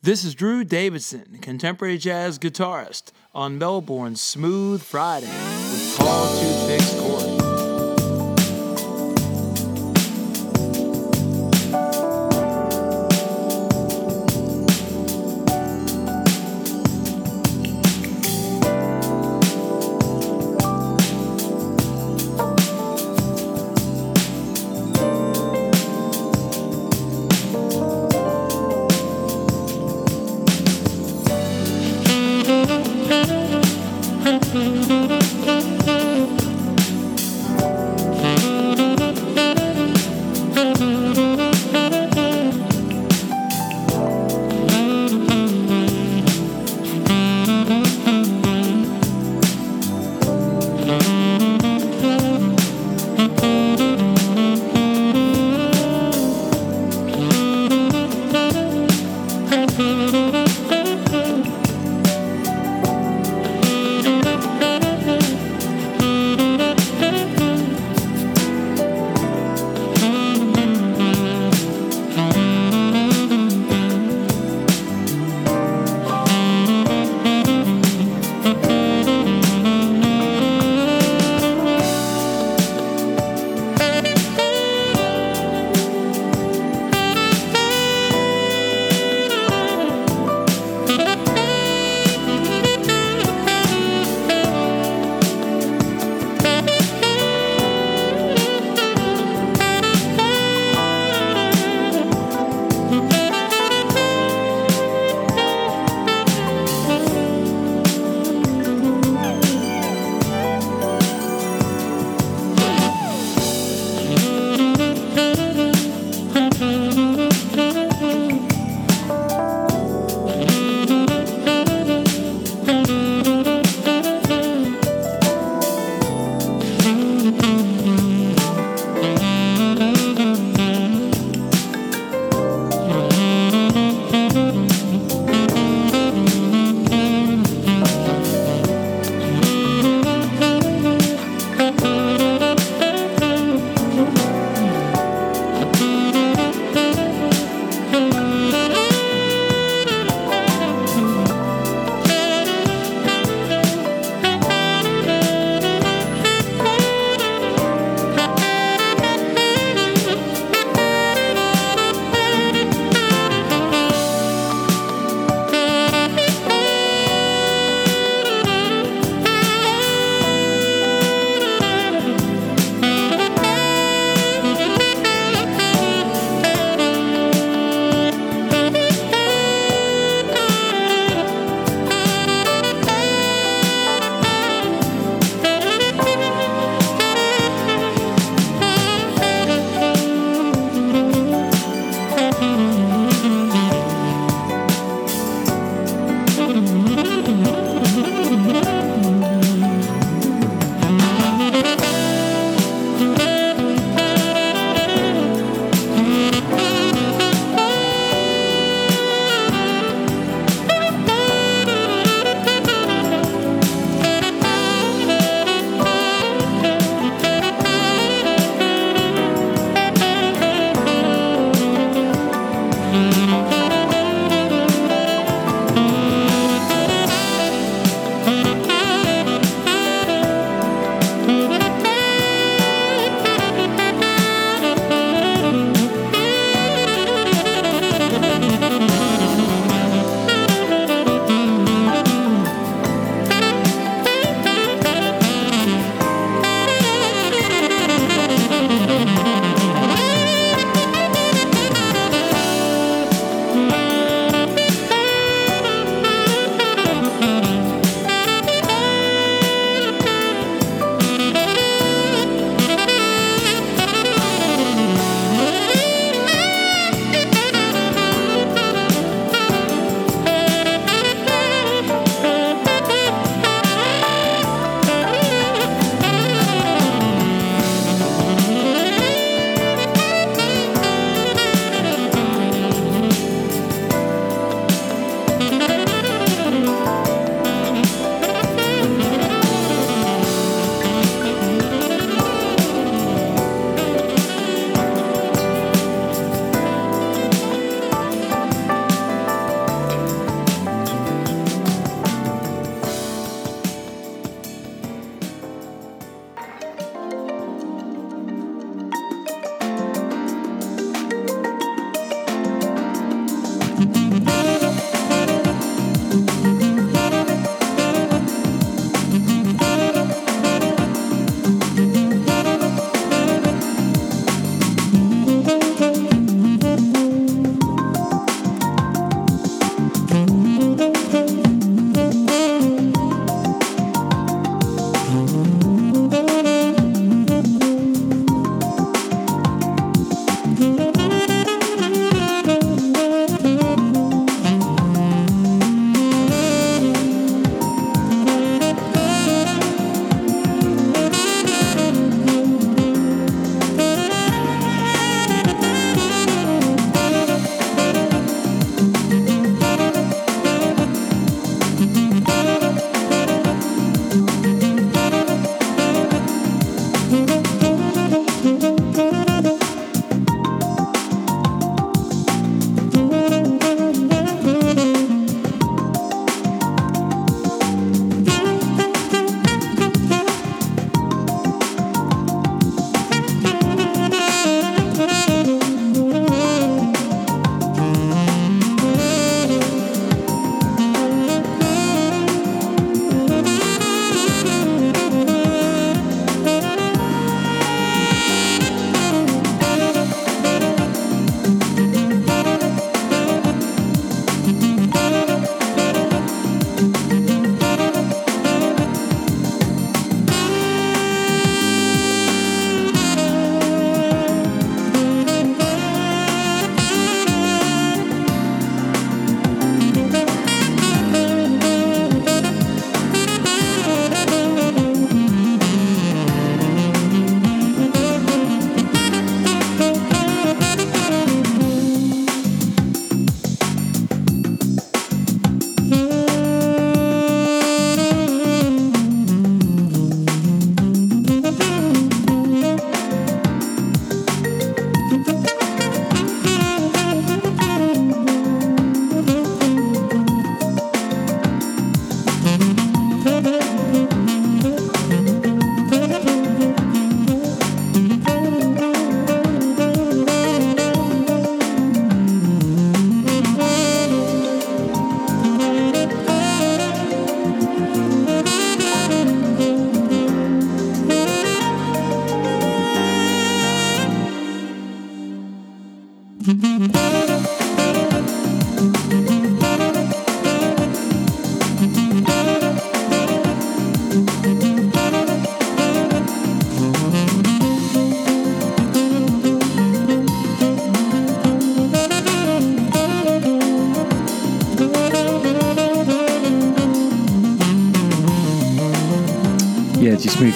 This is Drew Davidson, contemporary jazz guitarist, on Melbourne's Smooth Friday with Paul to Fix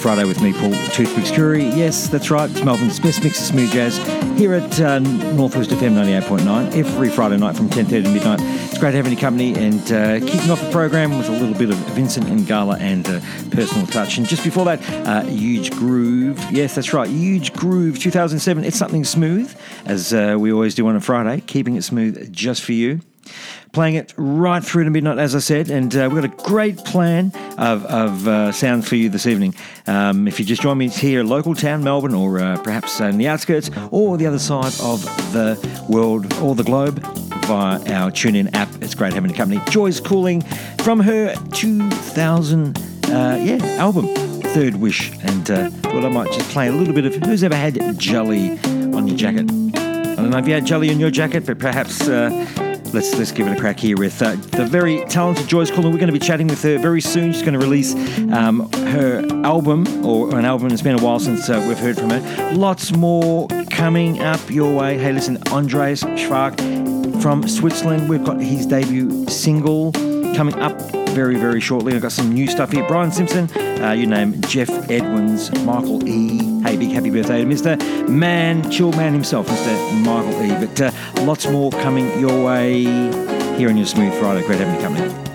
Friday with me, Paul Toothpicks Jury. Yes, that's right. It's Melbourne's best mix of smooth jazz here at uh, Northwest FM 98.9 every Friday night from 10.30 to midnight. It's great having your company and uh, kicking off the program with a little bit of Vincent Ingala and uh, personal touch. And just before that, uh, Huge Groove. Yes, that's right. Huge Groove 2007. It's something smooth, as uh, we always do on a Friday, keeping it smooth just for you playing it right through to midnight, as I said. And uh, we've got a great plan of, of uh, sound for you this evening. Um, if you just join me here, local town, Melbourne, or uh, perhaps in the outskirts, or the other side of the world or the globe via our TuneIn app. It's great having a company. Joyce Cooling from her 2000 uh, yeah album, Third Wish. And uh, well, I might just play a little bit of Who's Ever Had Jelly on Your Jacket? I don't know if you had jelly on your jacket, but perhaps uh, let's let's give it a crack here with uh, the very talented Joyce Cooling. We're going to be chatting with her very soon. She's going to release um, her album, or an album. It's been a while since uh, we've heard from her. Lots more coming up your way. Hey, listen, Andreas Schwark from Switzerland. We've got his debut single coming up very, very shortly. I've got some new stuff here. Brian Simpson, uh, you name Jeff Edwins, Michael E. Hey, big happy birthday to Mr. Man, chill man himself, Mr. Michael E. But uh, lots more coming your way here on your Smooth Friday. Great having you company.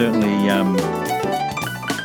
Certainly, um,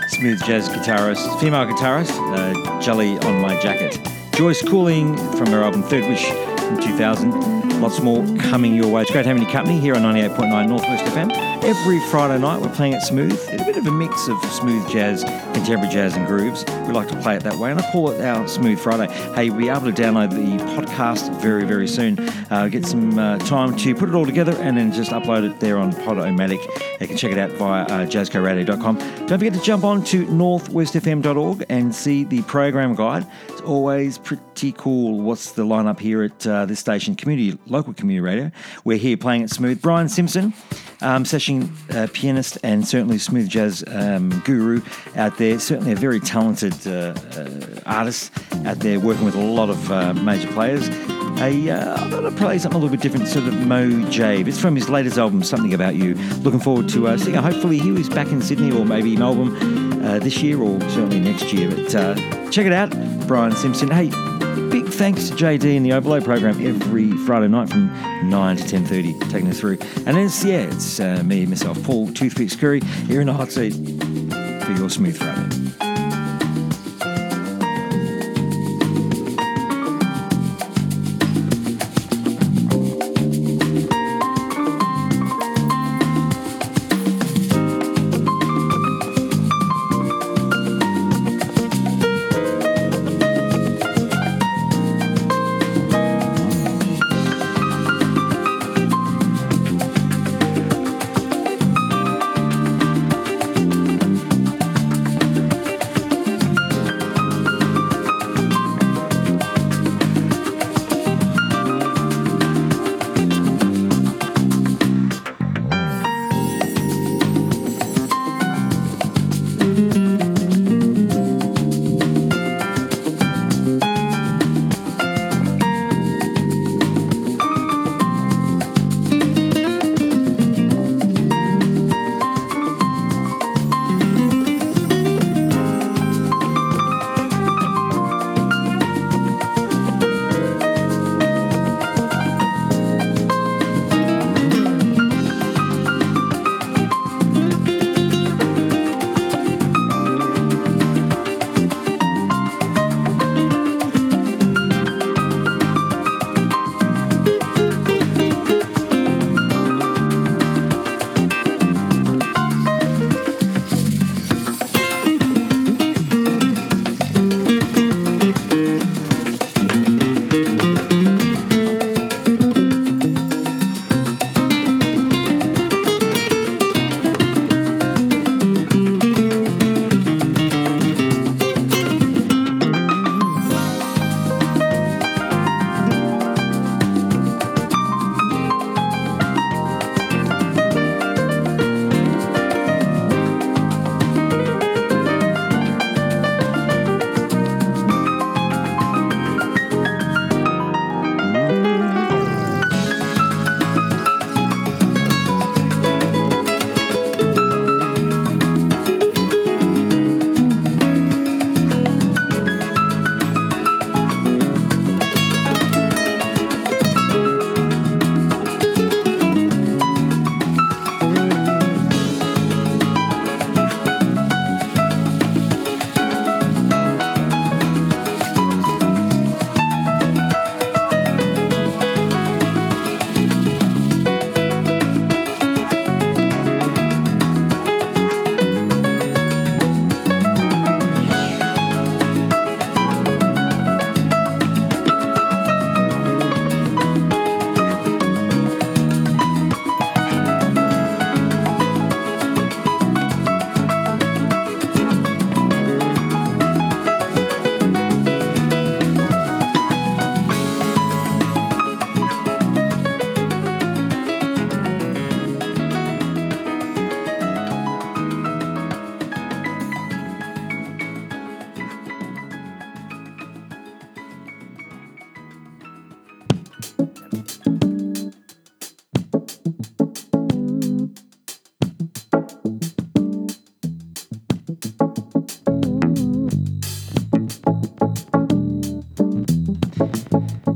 smooth jazz guitarist, female guitarist, uh, Jelly on My Jacket. Joyce Cooling from her album Third Wish from 2000. Lots more coming your way. It's great having you company here on 98.9 Northwest FM. Every Friday night we're playing it smooth. It's a bit of a mix of smooth jazz, contemporary jazz and grooves. We like to play it that way and I call it our Smooth Friday. Hey, you'll be able to download the podcast very, very soon. Uh, get some uh, time to put it all together and then just upload it there on Podomatic. You can check it out via uh, jazzcoradio.com. Don't forget to jump on to northwestfm.org and see the program guide. It's always pretty cool. What's the lineup here at uh, this station, community, local community radio? We're here playing it smooth. Brian Simpson, um, session uh, pianist and certainly smooth jazz um, guru out there. Certainly a very talented uh, uh artist out there working with a lot of uh, major players. A, uh, I'm going to play something a little bit different, sort of Mo Jabe. It's from his latest album, Something About You. Looking forward to uh, seeing Hopefully, he was back in Sydney or maybe Melbourne uh, this year or certainly next year. But uh, check it out, Brian Simpson. Hey, big thanks to JD and the Overload program every Friday night from 9 to 10.30, taking us through. And then, yeah, it's uh, me, myself, Paul Toothpicks Curry, here in the hot seat for your Smooth Friday.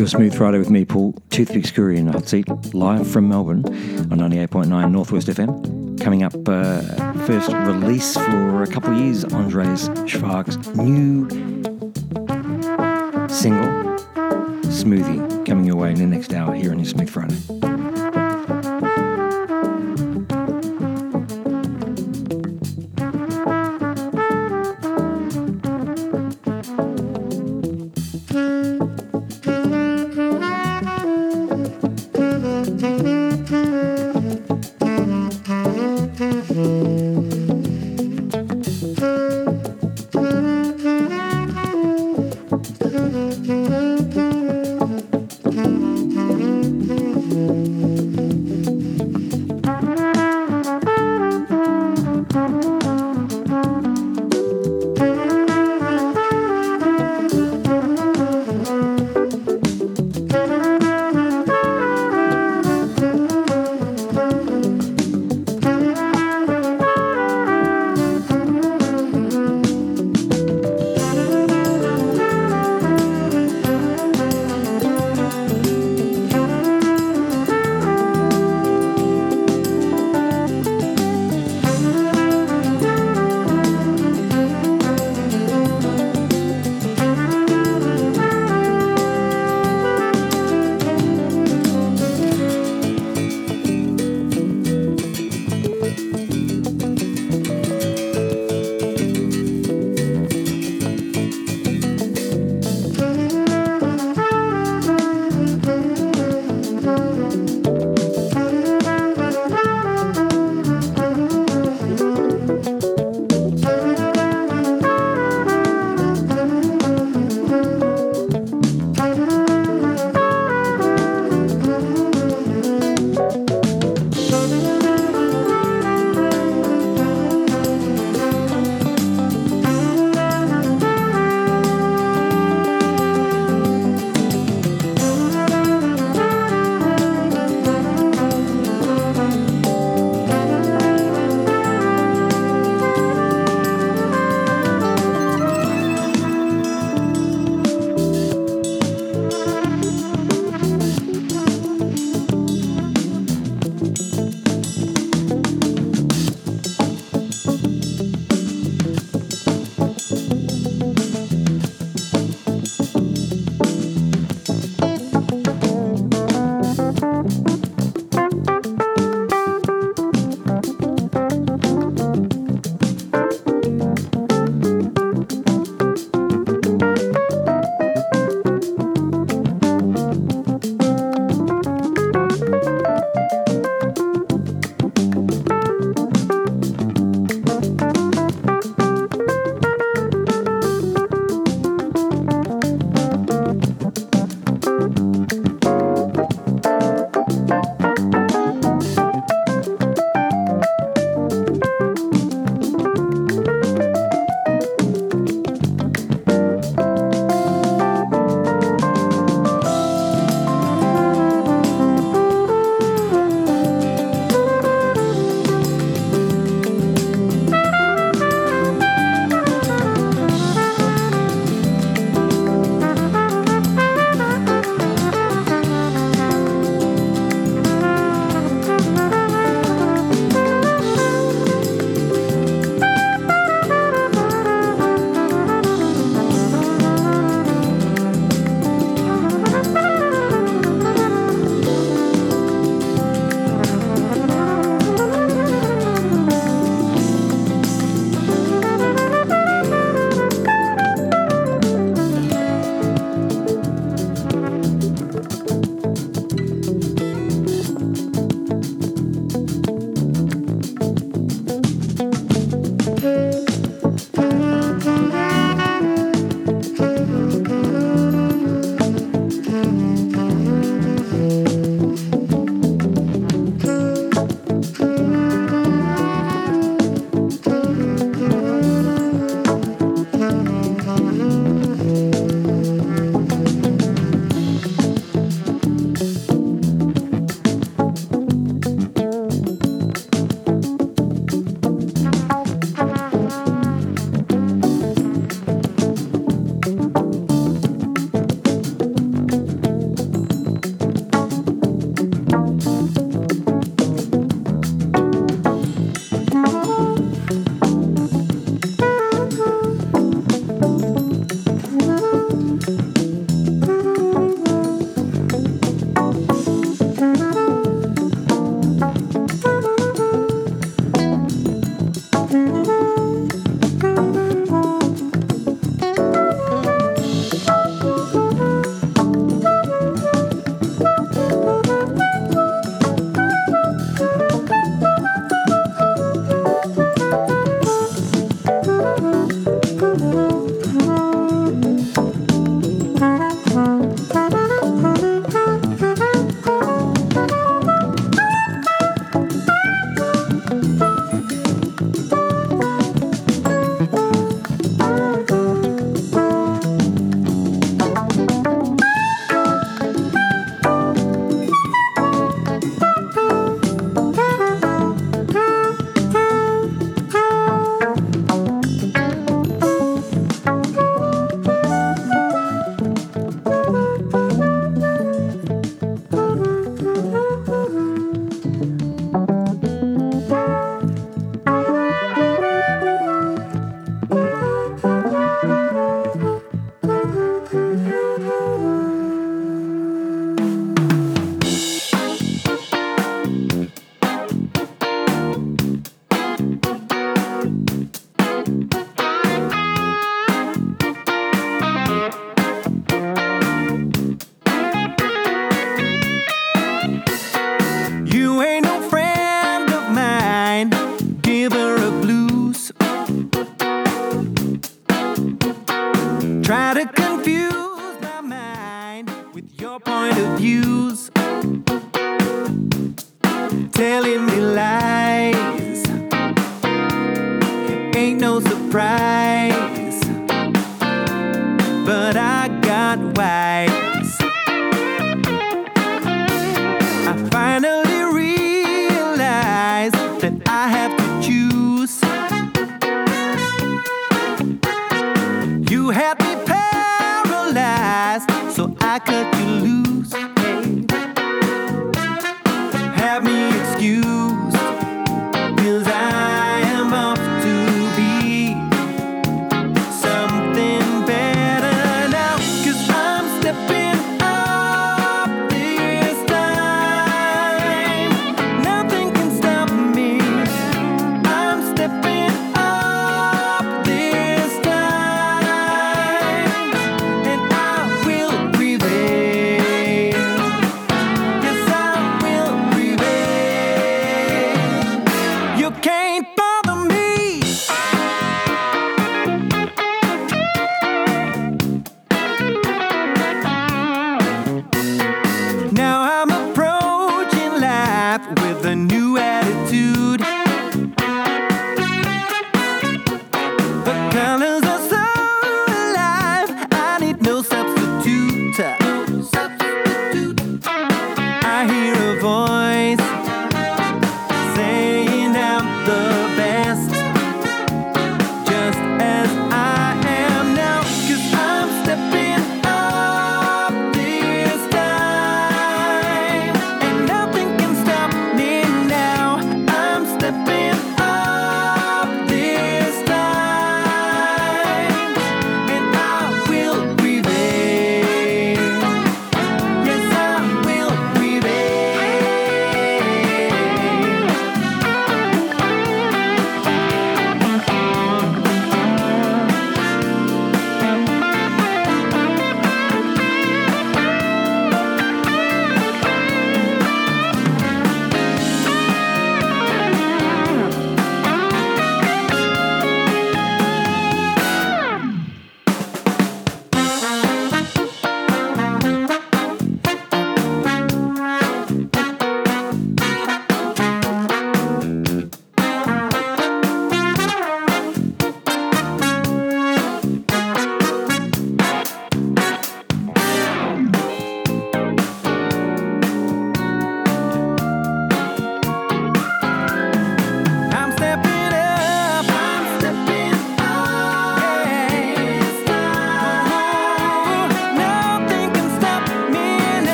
Your Smooth Friday with me, Paul Toothpicks Curry in the hot seat, live from Melbourne on 98.9 Northwest FM. Coming up, uh, first release for a couple of years, Andres Schwark's new single, Smoothie, coming your way in the next hour here on your Smooth Friday.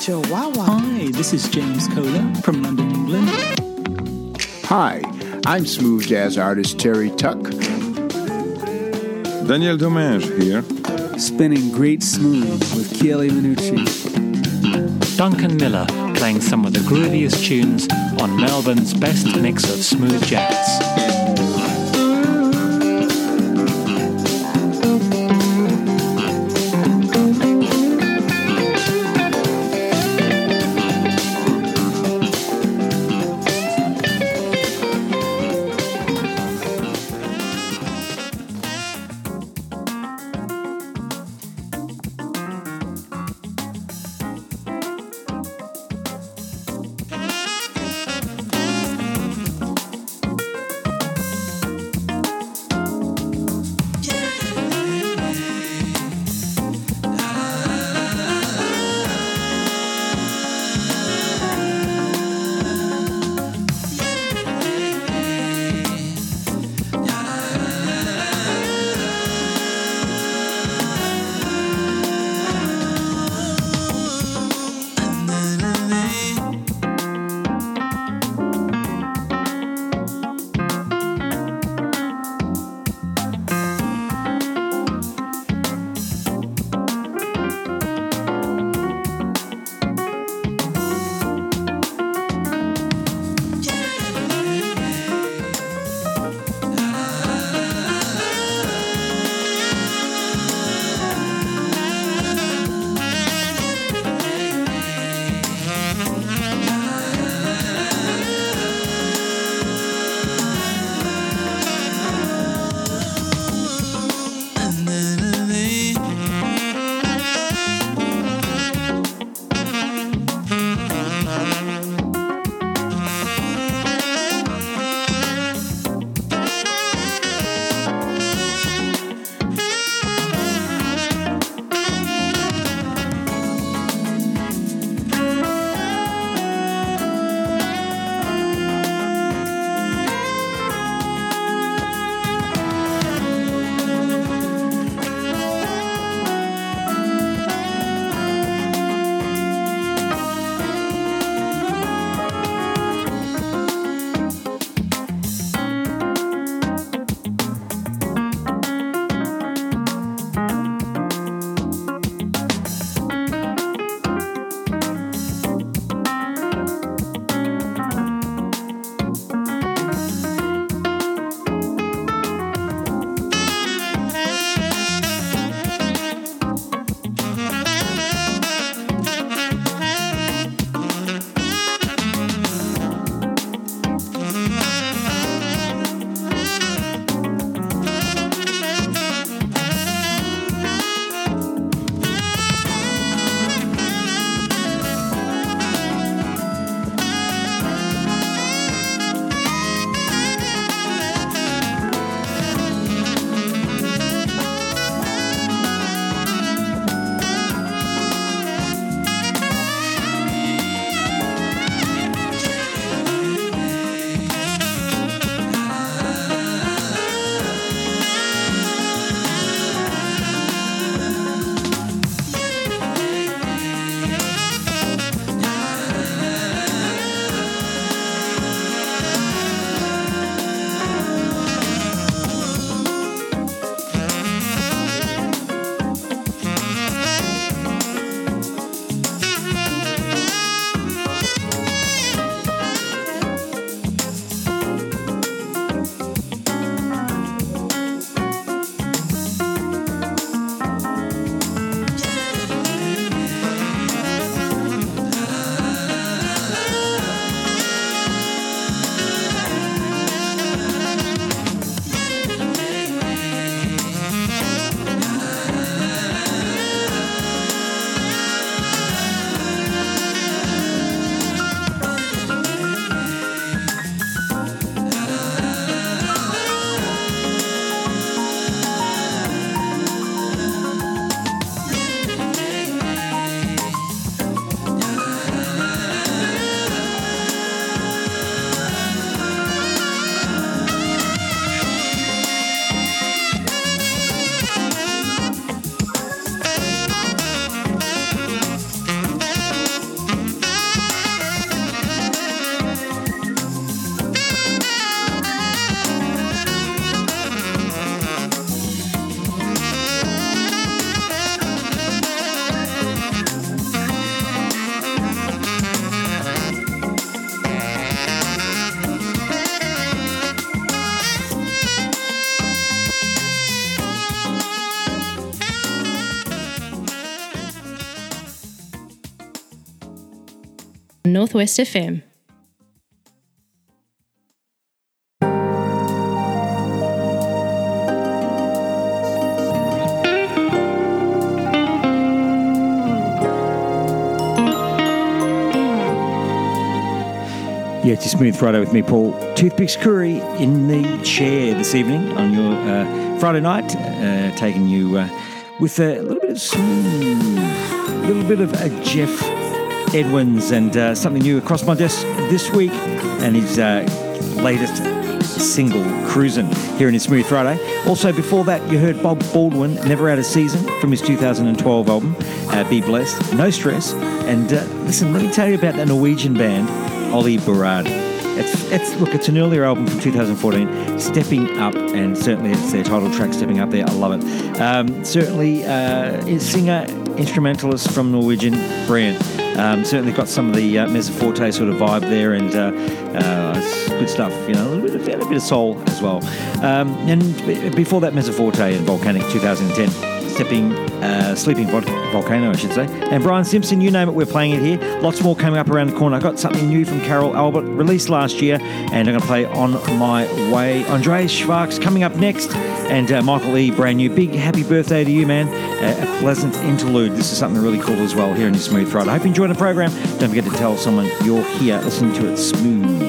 Chihuahua. Hi, this is James Kohler from London, England. Hi, I'm smooth jazz artist Terry Tuck. Daniel Domingue here. Spinning great smooth with Chieli Minucci. Duncan Miller playing some of the grooviest tunes on Melbourne's best mix of smooth jazz. Northwest FM. Yeah, it's a smooth Friday with me, Paul. Toothpicks Curry in the chair this evening on your uh, Friday night, uh, taking you uh, with a little bit of smooth, a little bit of uh, Jeff Edwins and uh, something new across my desk this week, and his uh, latest single, Cruisin', here in his Smooth Friday. Also, before that, you heard Bob Baldwin, Never Out of Season, from his 2012 album, uh, Be Blessed, No Stress. And uh, listen, let me tell you about the Norwegian band, Ollie Barad. It's, it's look, it's an earlier album from 2014, Stepping Up, and certainly it's their title track, Stepping Up. There, I love it. Um, certainly, uh, singer, instrumentalist from Norwegian, brilliant. Um, certainly got some of the uh, Mezzoforte sort of vibe there, and uh, uh, good stuff. You know, a little bit of, a bit of soul as well. Um, and b- before that, Mezzoforte and Volcanic 2010, stepping, uh, sleeping Vol- volcano, I should say. And Brian Simpson, you name it, we're playing it here. Lots more coming up around the corner. I got something new from Carol Albert, released last year, and I'm going to play on my way. Andreas Schwarz coming up next, and uh, Michael E. brand new. Big happy birthday to you, man. Uh, a pleasant interlude. This is something really cool as well here in your Smooth Friday. I hope you enjoyed the program. Don't forget to tell someone you're here listening to it smooth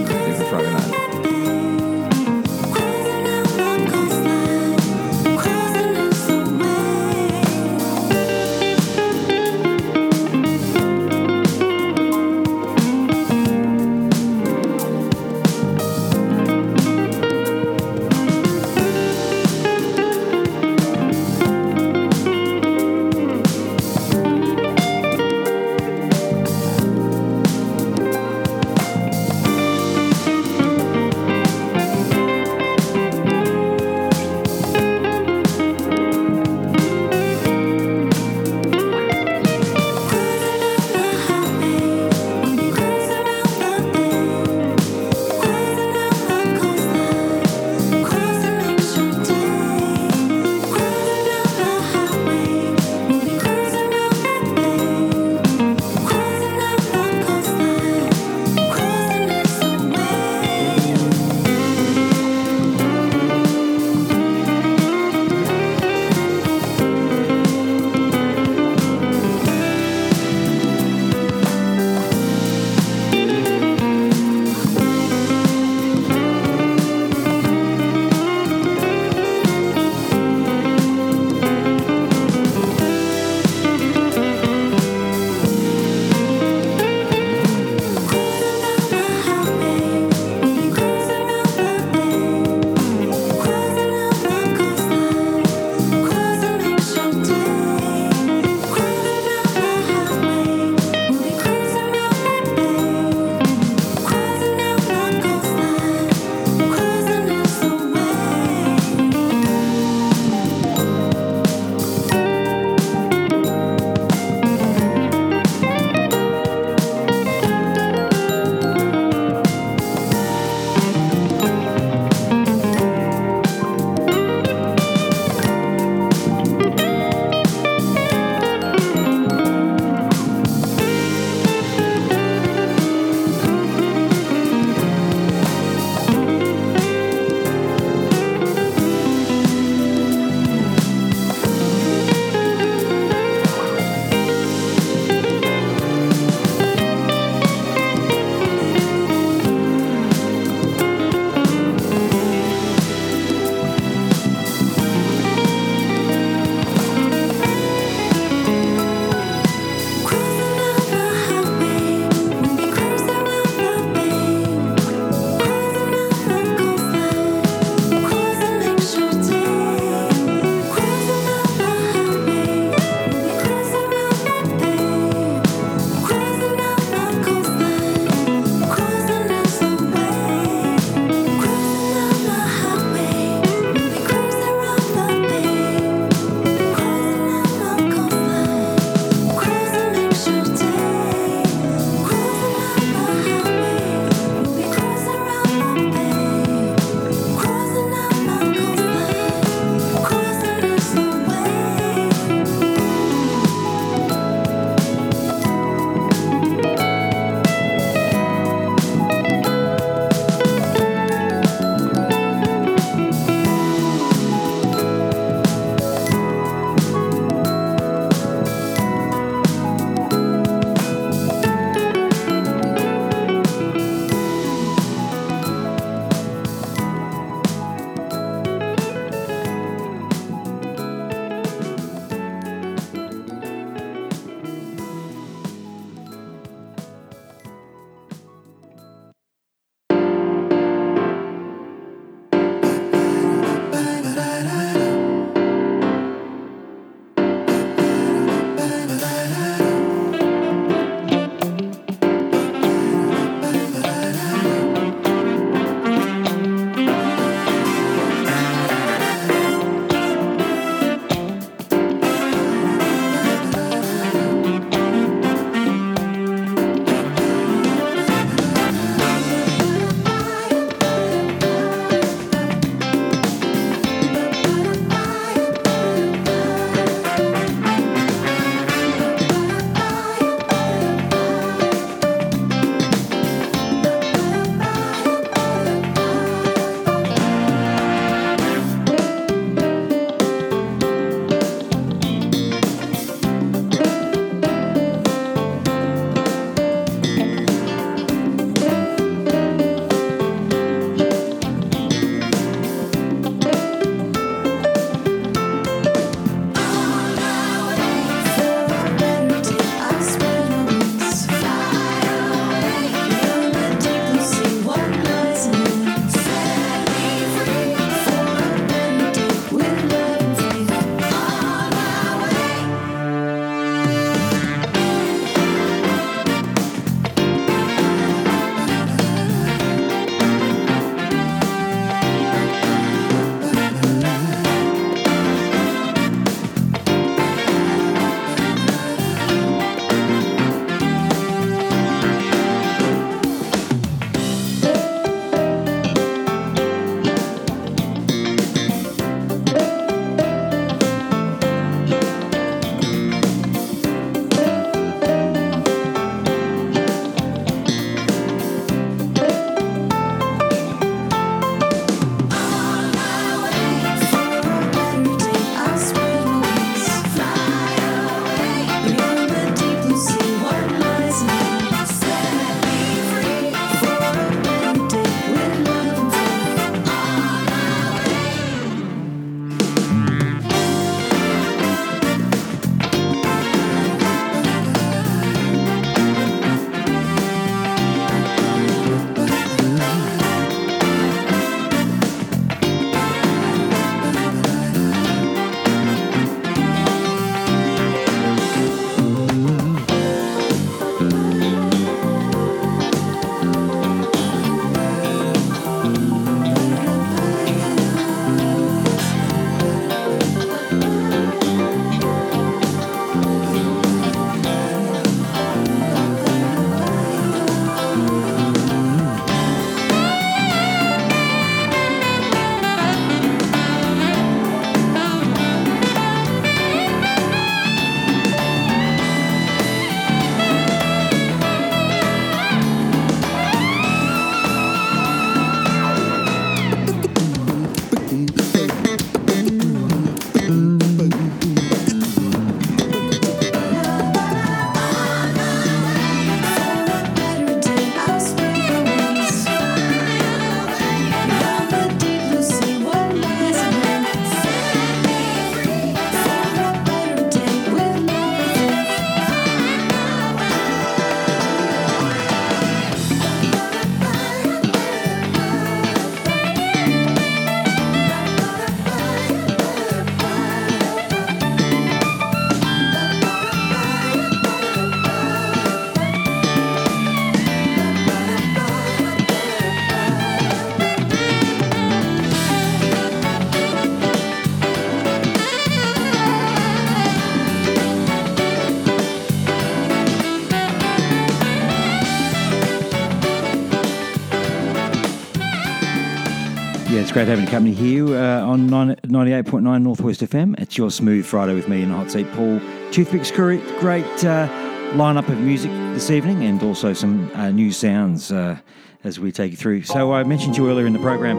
great having company here uh, on 98.9 Northwest FM. It's your Smooth Friday with me in the hot seat, Paul Toothpicks Curry. Great uh, lineup of music this evening and also some uh, new sounds uh, as we take you through. So I mentioned you earlier in the program,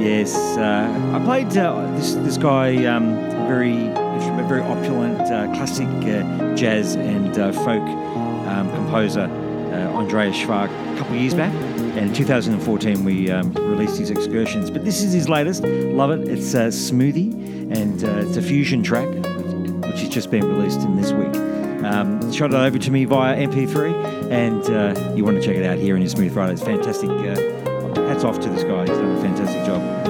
yes, uh, I played uh, this, this guy, um, very, very opulent classic jazz and folk um, composer, Andreas Schwark, a couple of years back. And in 2014, we um, released his excursions. But this is his latest. Love it. It's uh, Smoothie, and uh, it's a fusion track, which has just been released in this week. Um, shot it over to me via MP3, and uh, you want to check it out here in your Smooth Friday. It's fantastic. Uh, hats off to this guy. He's done a fantastic job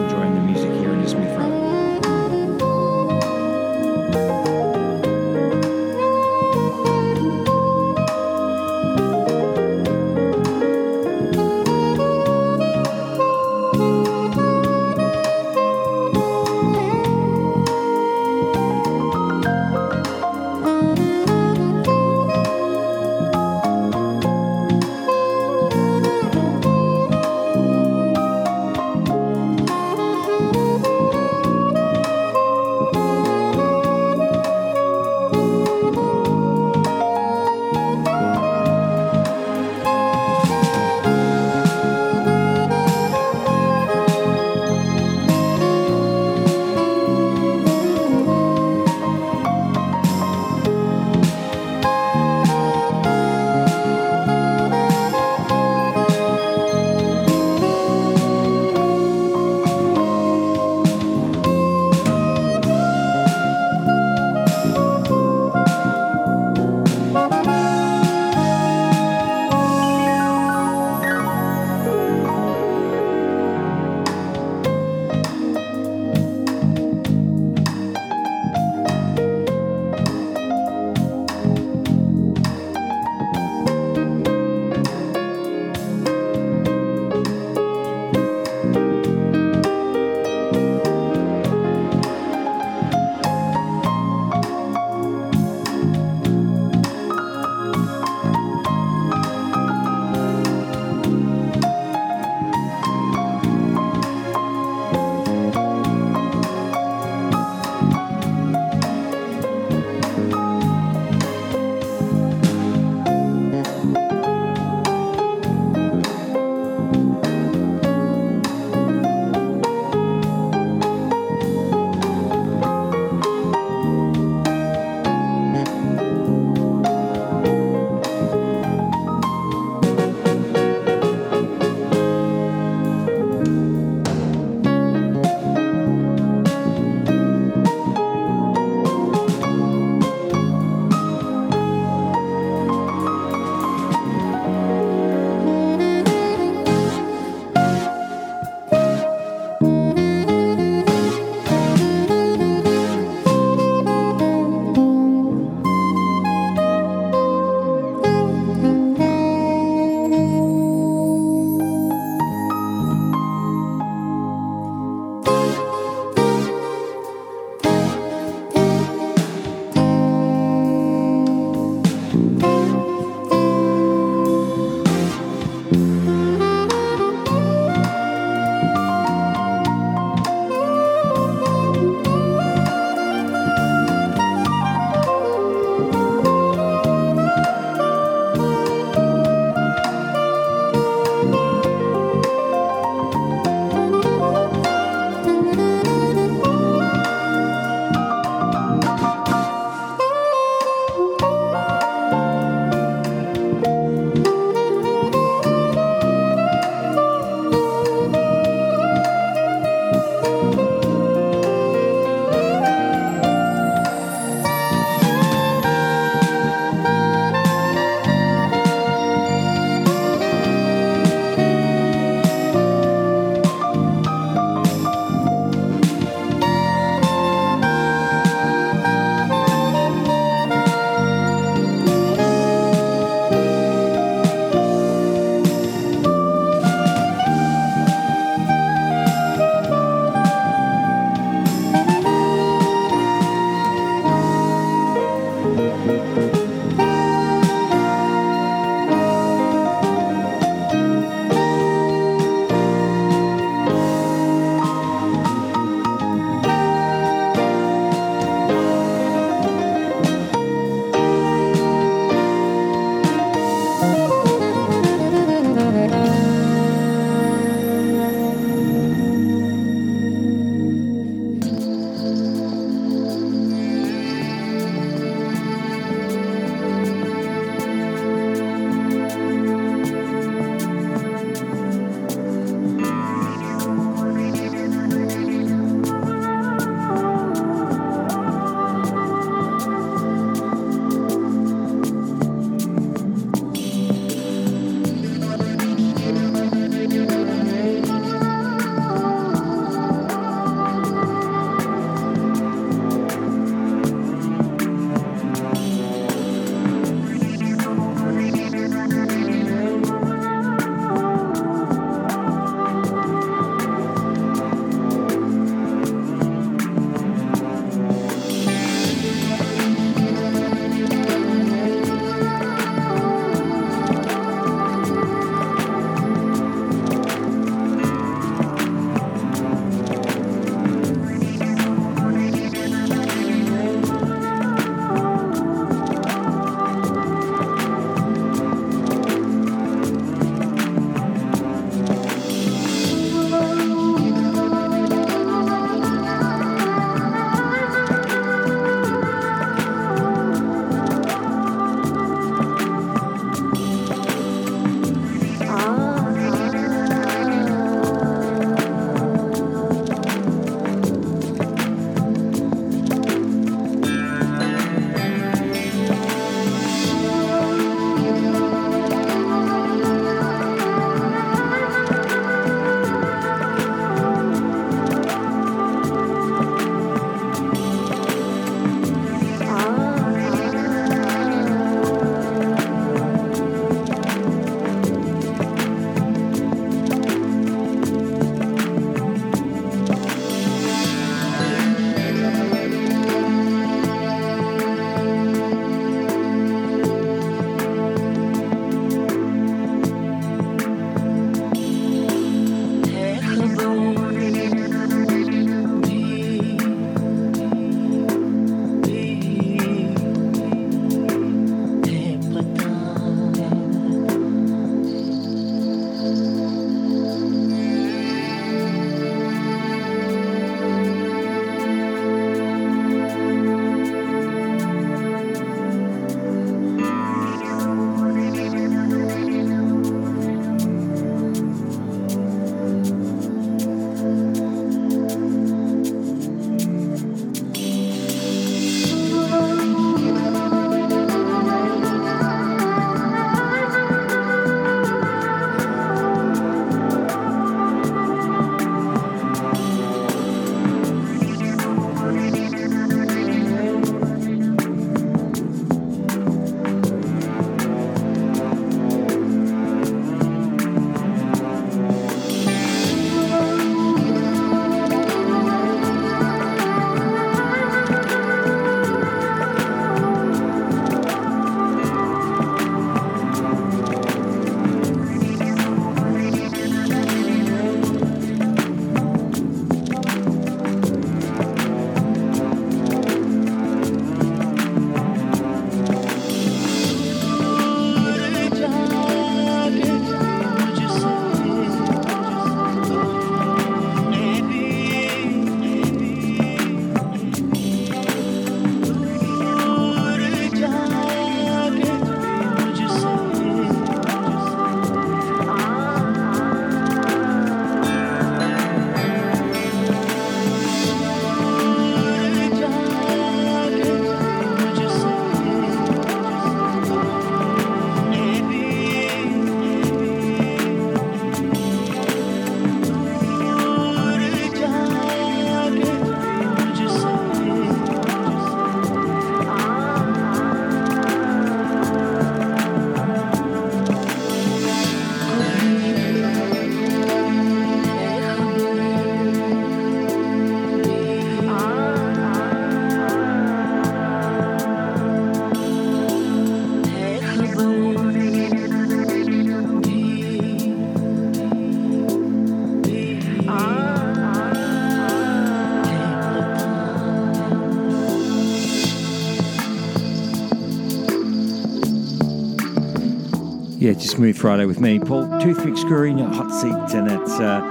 Yeah, just Smooth Friday with me, Paul Toothpicks Curry in your hot seat, and it's uh,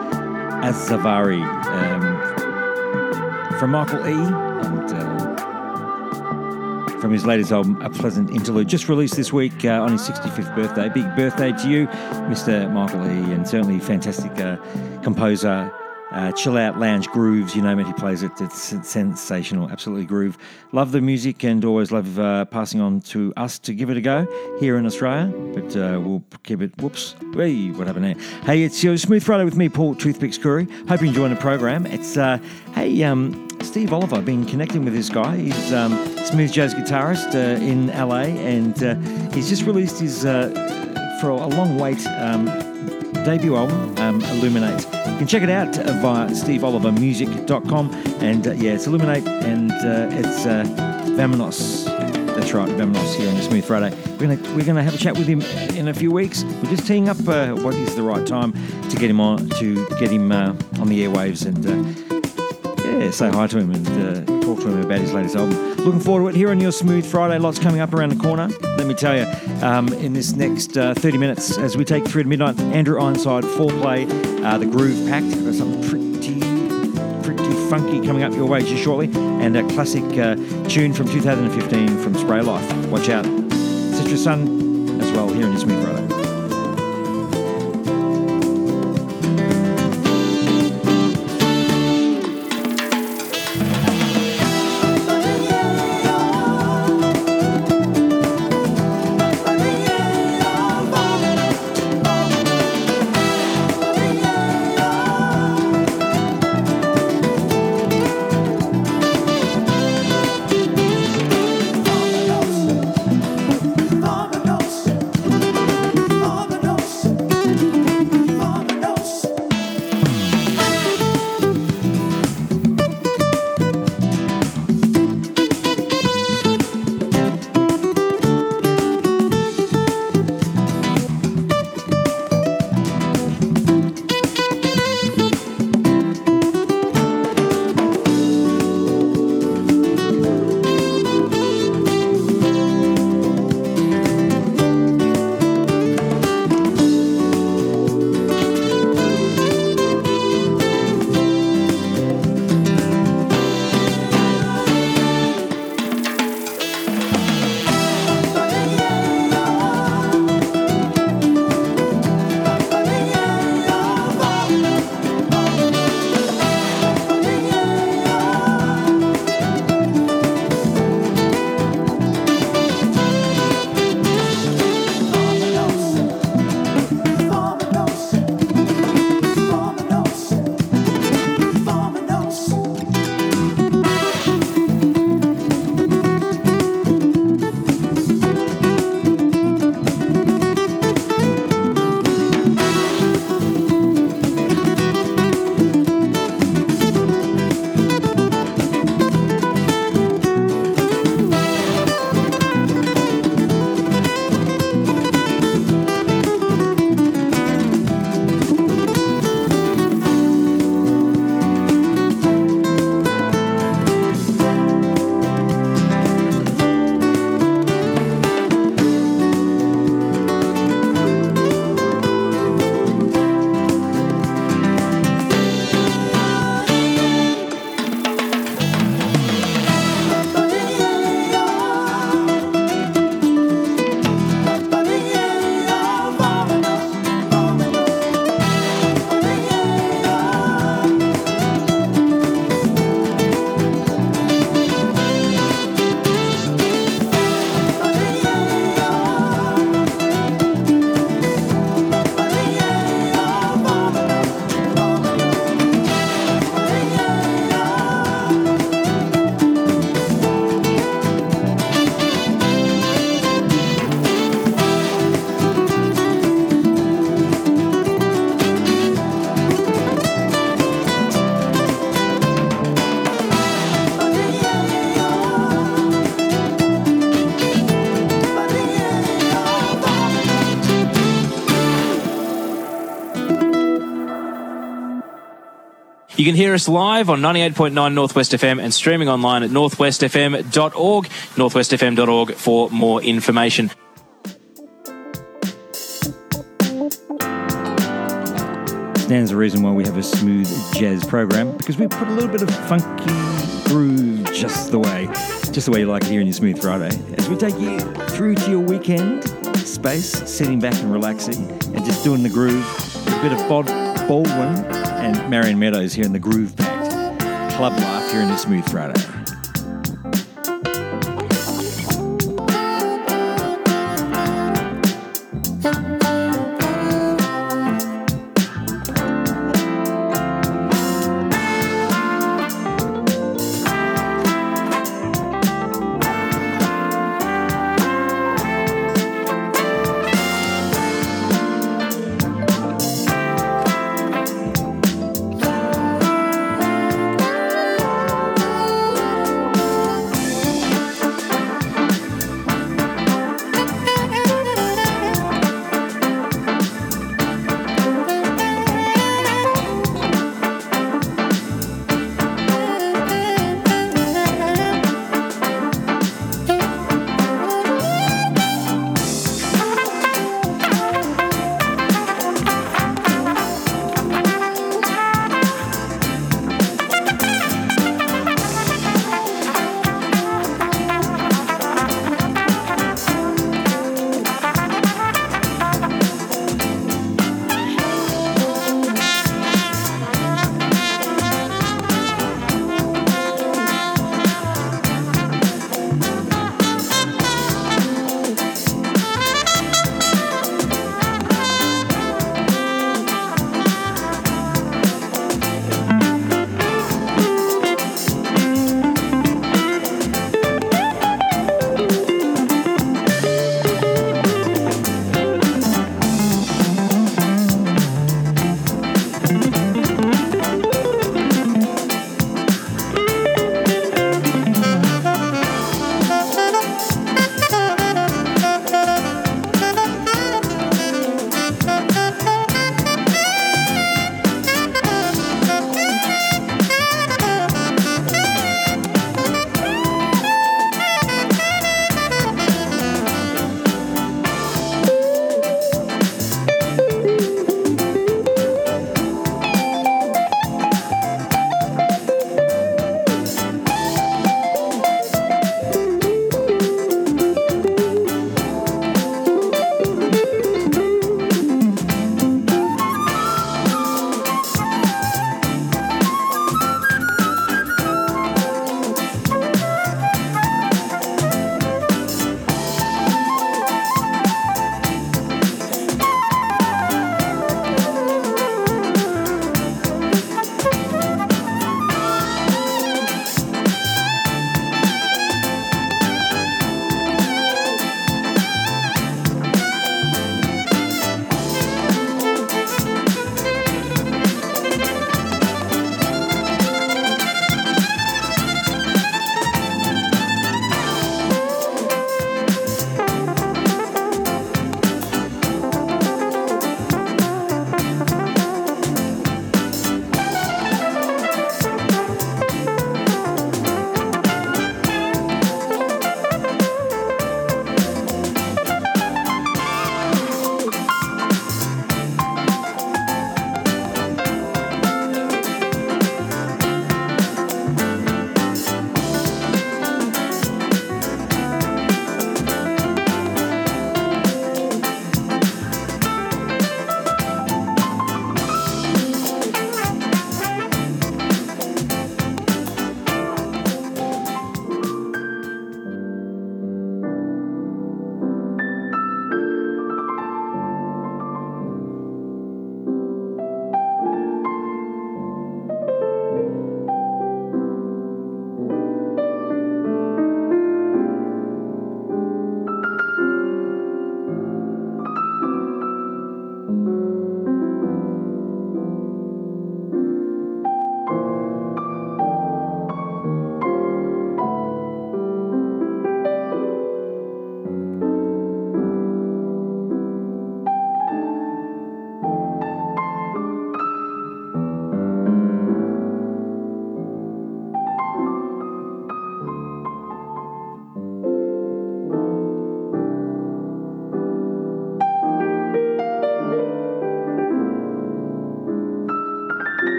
Azavari um, from Michael E. and uh, from his latest album, A Pleasant Interlude, just released this week uh, on his 65th birthday. Big birthday to you, Mr. Michael E. And certainly fantastic uh, composer. Uh, chill out lounge grooves, you name it, he plays it. It's sensational, absolutely groove. Love the music and always love uh, passing on to us to give it a go here in Australia. Uh, we'll keep it, whoops, hey, what happened there? Hey, it's your Smooth Friday with me, Paul Toothpicks Curry. Hope you're enjoying the program. It's, uh, hey, um, Steve Oliver, I've been connecting with this guy. He's um, smooth jazz guitarist uh, in LA and uh, he's just released his, uh, for a long wait, um, debut album, um, Illuminate. You can check it out via steveolivermusic.com. And uh, yeah, it's Illuminate and uh, it's uh. That's right, Vamanos here on the Smooth Friday. We're gonna we're gonna have a chat with him in a few weeks. We're just teeing up uh, what is the right time to get him on to get him uh, on the airwaves and uh, yeah, say hi to him and uh, talk to him about his latest album. Looking forward to it here on your Smooth Friday. Lots coming up around the corner. Let me tell you, um, in this next uh, 30 minutes, as we take through to midnight, Andrew Ironside, Fourplay, uh, the Groove Pact. Pretty, pretty funky coming up your way just shortly, and a classic uh, tune from 2015 from Spray Life. Watch out. Citrus Sun as well here in your Smooth can hear us live on 98.9 Northwest FM and streaming online at northwestfm.org, northwestfm.org for more information. Stands the reason why we have a smooth jazz program because we put a little bit of funky groove just the way, just the way you like it here in your Smooth Friday. As we take you through to your weekend space, sitting back and relaxing and just doing the groove, a bit of Bob Baldwin and Marion Meadows here in the Groove Pact. Club life here in the Smooth Friday.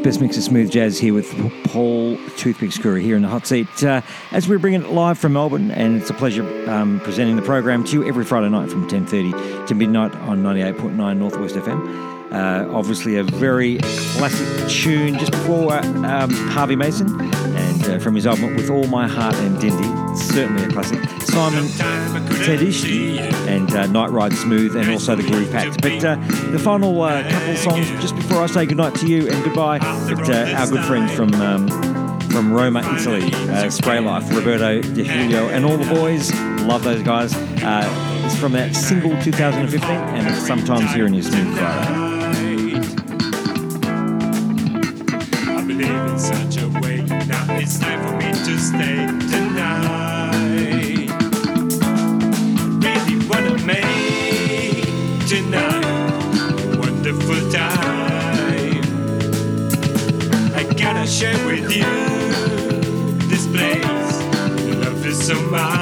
Melbourne's best mix of smooth jazz here with Paul Toothpicks Curry here in the hot seat. Uh, as we're bringing it live from Melbourne, and it's a pleasure um, presenting the program to you every Friday night from 10.30 to midnight on 98.9 Northwest FM. Uh, obviously, a very classic tune just before uh, um, Harvey Mason, and uh, from his album With All My Heart and Dindi, certainly a classic. Simon Tedeschi and uh, Night Ride Smooth, and also the Groove Pact. But uh, the final uh, couple of songs just before I say goodnight to you and goodbye, but our good friends from um, from Roma, Italy, Spray Life, Roberto De Julio, and all the boys. Love those guys. It's from that single 2015, and sometimes here in your Smooth Friday. Love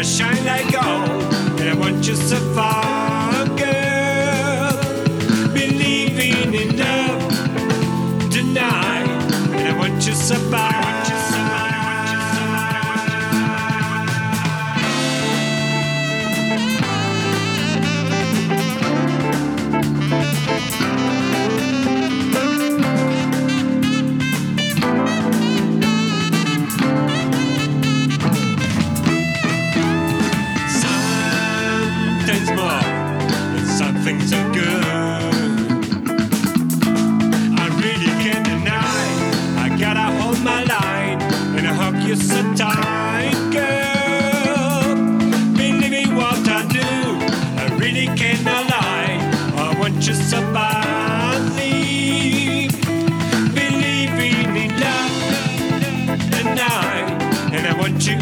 gotta shine like gold. And I want you so far,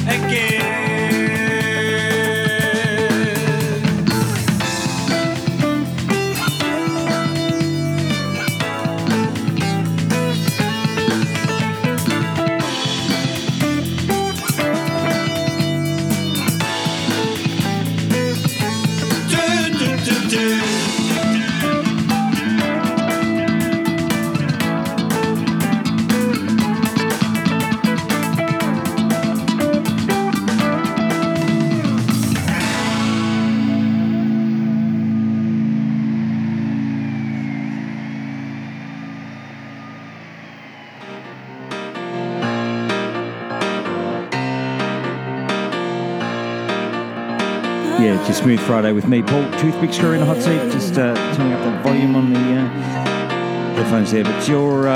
again. Friday with me, Paul Toothpicks Curry in the hot seat. Just uh, turning up the volume on the uh, headphones there. But your uh,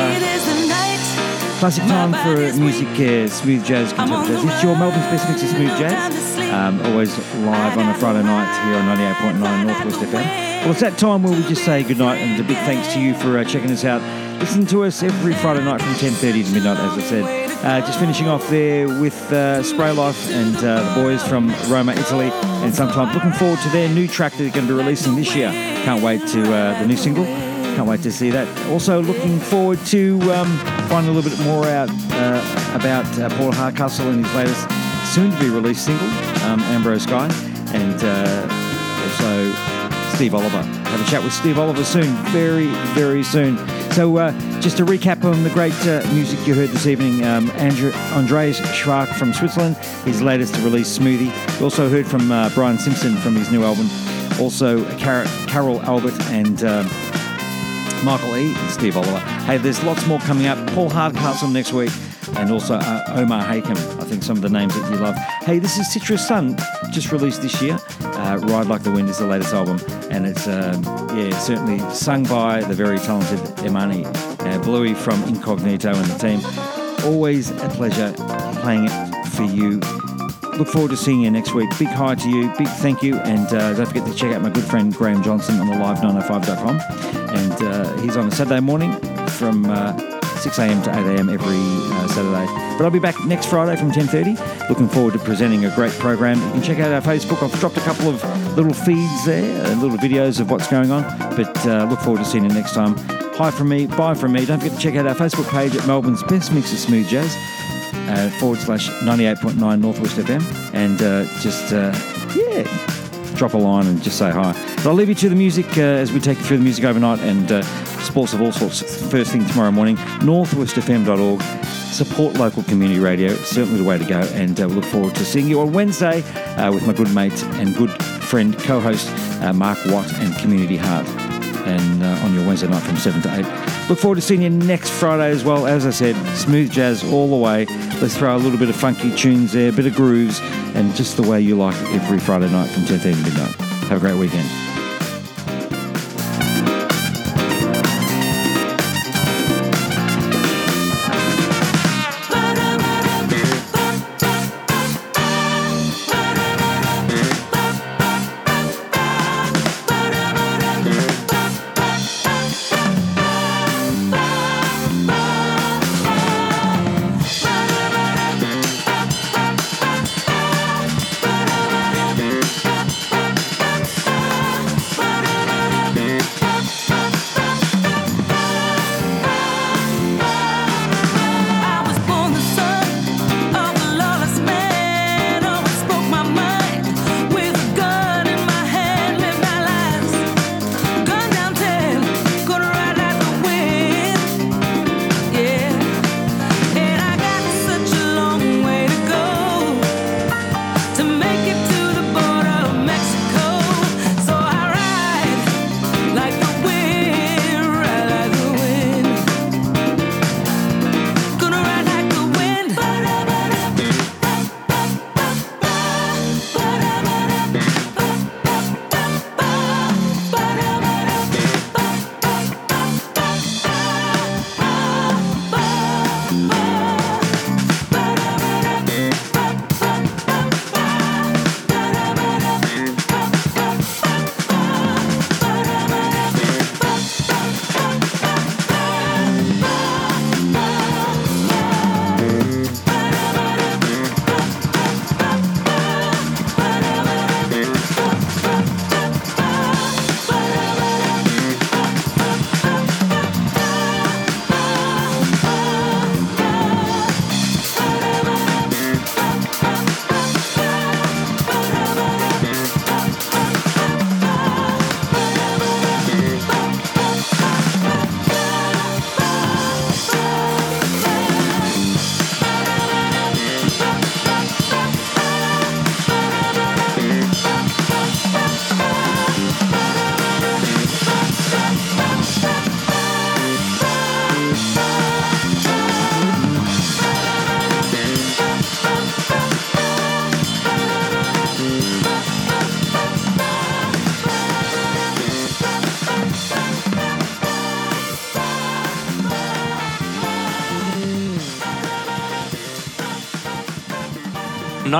classic time for music, uh, smooth jazz, contemporary jazz. It's your Melbourne's best mix of smooth jazz. Um, always live on a Friday night here on 98.9 Northwest FM. Well, it's that time where we just say goodnight and a big thanks to you for uh, checking us out. Listen to us every Friday night from 10.30 to midnight, as I said. Uh, just finishing off there with uh, Spray Life and uh, the boys from Roma, Italy, and sometimes looking forward to their new track that they're going to be releasing this year. Can't wait to uh, the new single. Can't wait to see that. Also looking forward to um, finding a little bit more out uh, about uh, Paul Hardcastle and his latest soon-to-be released single, um, Ambrose Sky, and also Steve Oliver. Have a chat with Steve Oliver soon, very, very soon. So uh, just to recap on the great uh, music you heard this evening, um, Andrew, Andres Schwark from Switzerland, his latest release, Smoothie. We also heard from uh, Brian Simpson from his new album. Also Car- Carol Albert and um, Michael E, and Steve Oliver. Hey, there's lots more coming up. Paul Hardcastle next week, and also uh, Omar Hakim. I think some of the names that you love. Hey, this is Citrus Sun, just released this year. Uh, Ride Like the Wind is the latest album, and it's um, yeah certainly sung by the very talented Imani uh, Bluey from Incognito and the team. Always a pleasure playing it for you. Look forward to seeing you next week. Big hi to you, big thank you, and uh, don't forget to check out my good friend Graham Johnson on the live905.com. And uh, he's on a Saturday morning from uh, 6 a.m. to 8 a.m. every uh, Saturday. But I'll be back next Friday from 10:30. Looking forward to presenting a great program. You can check out our Facebook. I've dropped a couple of little feeds there, little videos of what's going on. But uh, look forward to seeing you next time. Hi from me, bye from me. Don't forget to check out our Facebook page at Melbourne's Best Mix of Smooth Jazz uh, forward slash 98.9 Northwest FM and uh, just, uh, yeah, drop a line and just say hi. But I'll leave you to the music uh, as we take you through the music overnight and sports of all sorts first thing tomorrow morning. Northwestfm.org. Support local community radio. It's certainly the way to go. And uh, we look forward to seeing you on Wednesday uh, with my good mate and good friend, co host uh, Mark Watt and Community Heart and uh, on your Wednesday night from 7 to 8. Look forward to seeing you next Friday as well. As I said, smooth jazz all the way. Let's throw a little bit of funky tunes there, a bit of grooves, and just the way you like it every Friday night from 10 to midnight. Have a great weekend.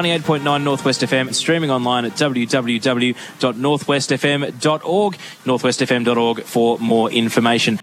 98.9 Northwest FM, streaming online at www.northwestfm.org, northwestfm.org for more information.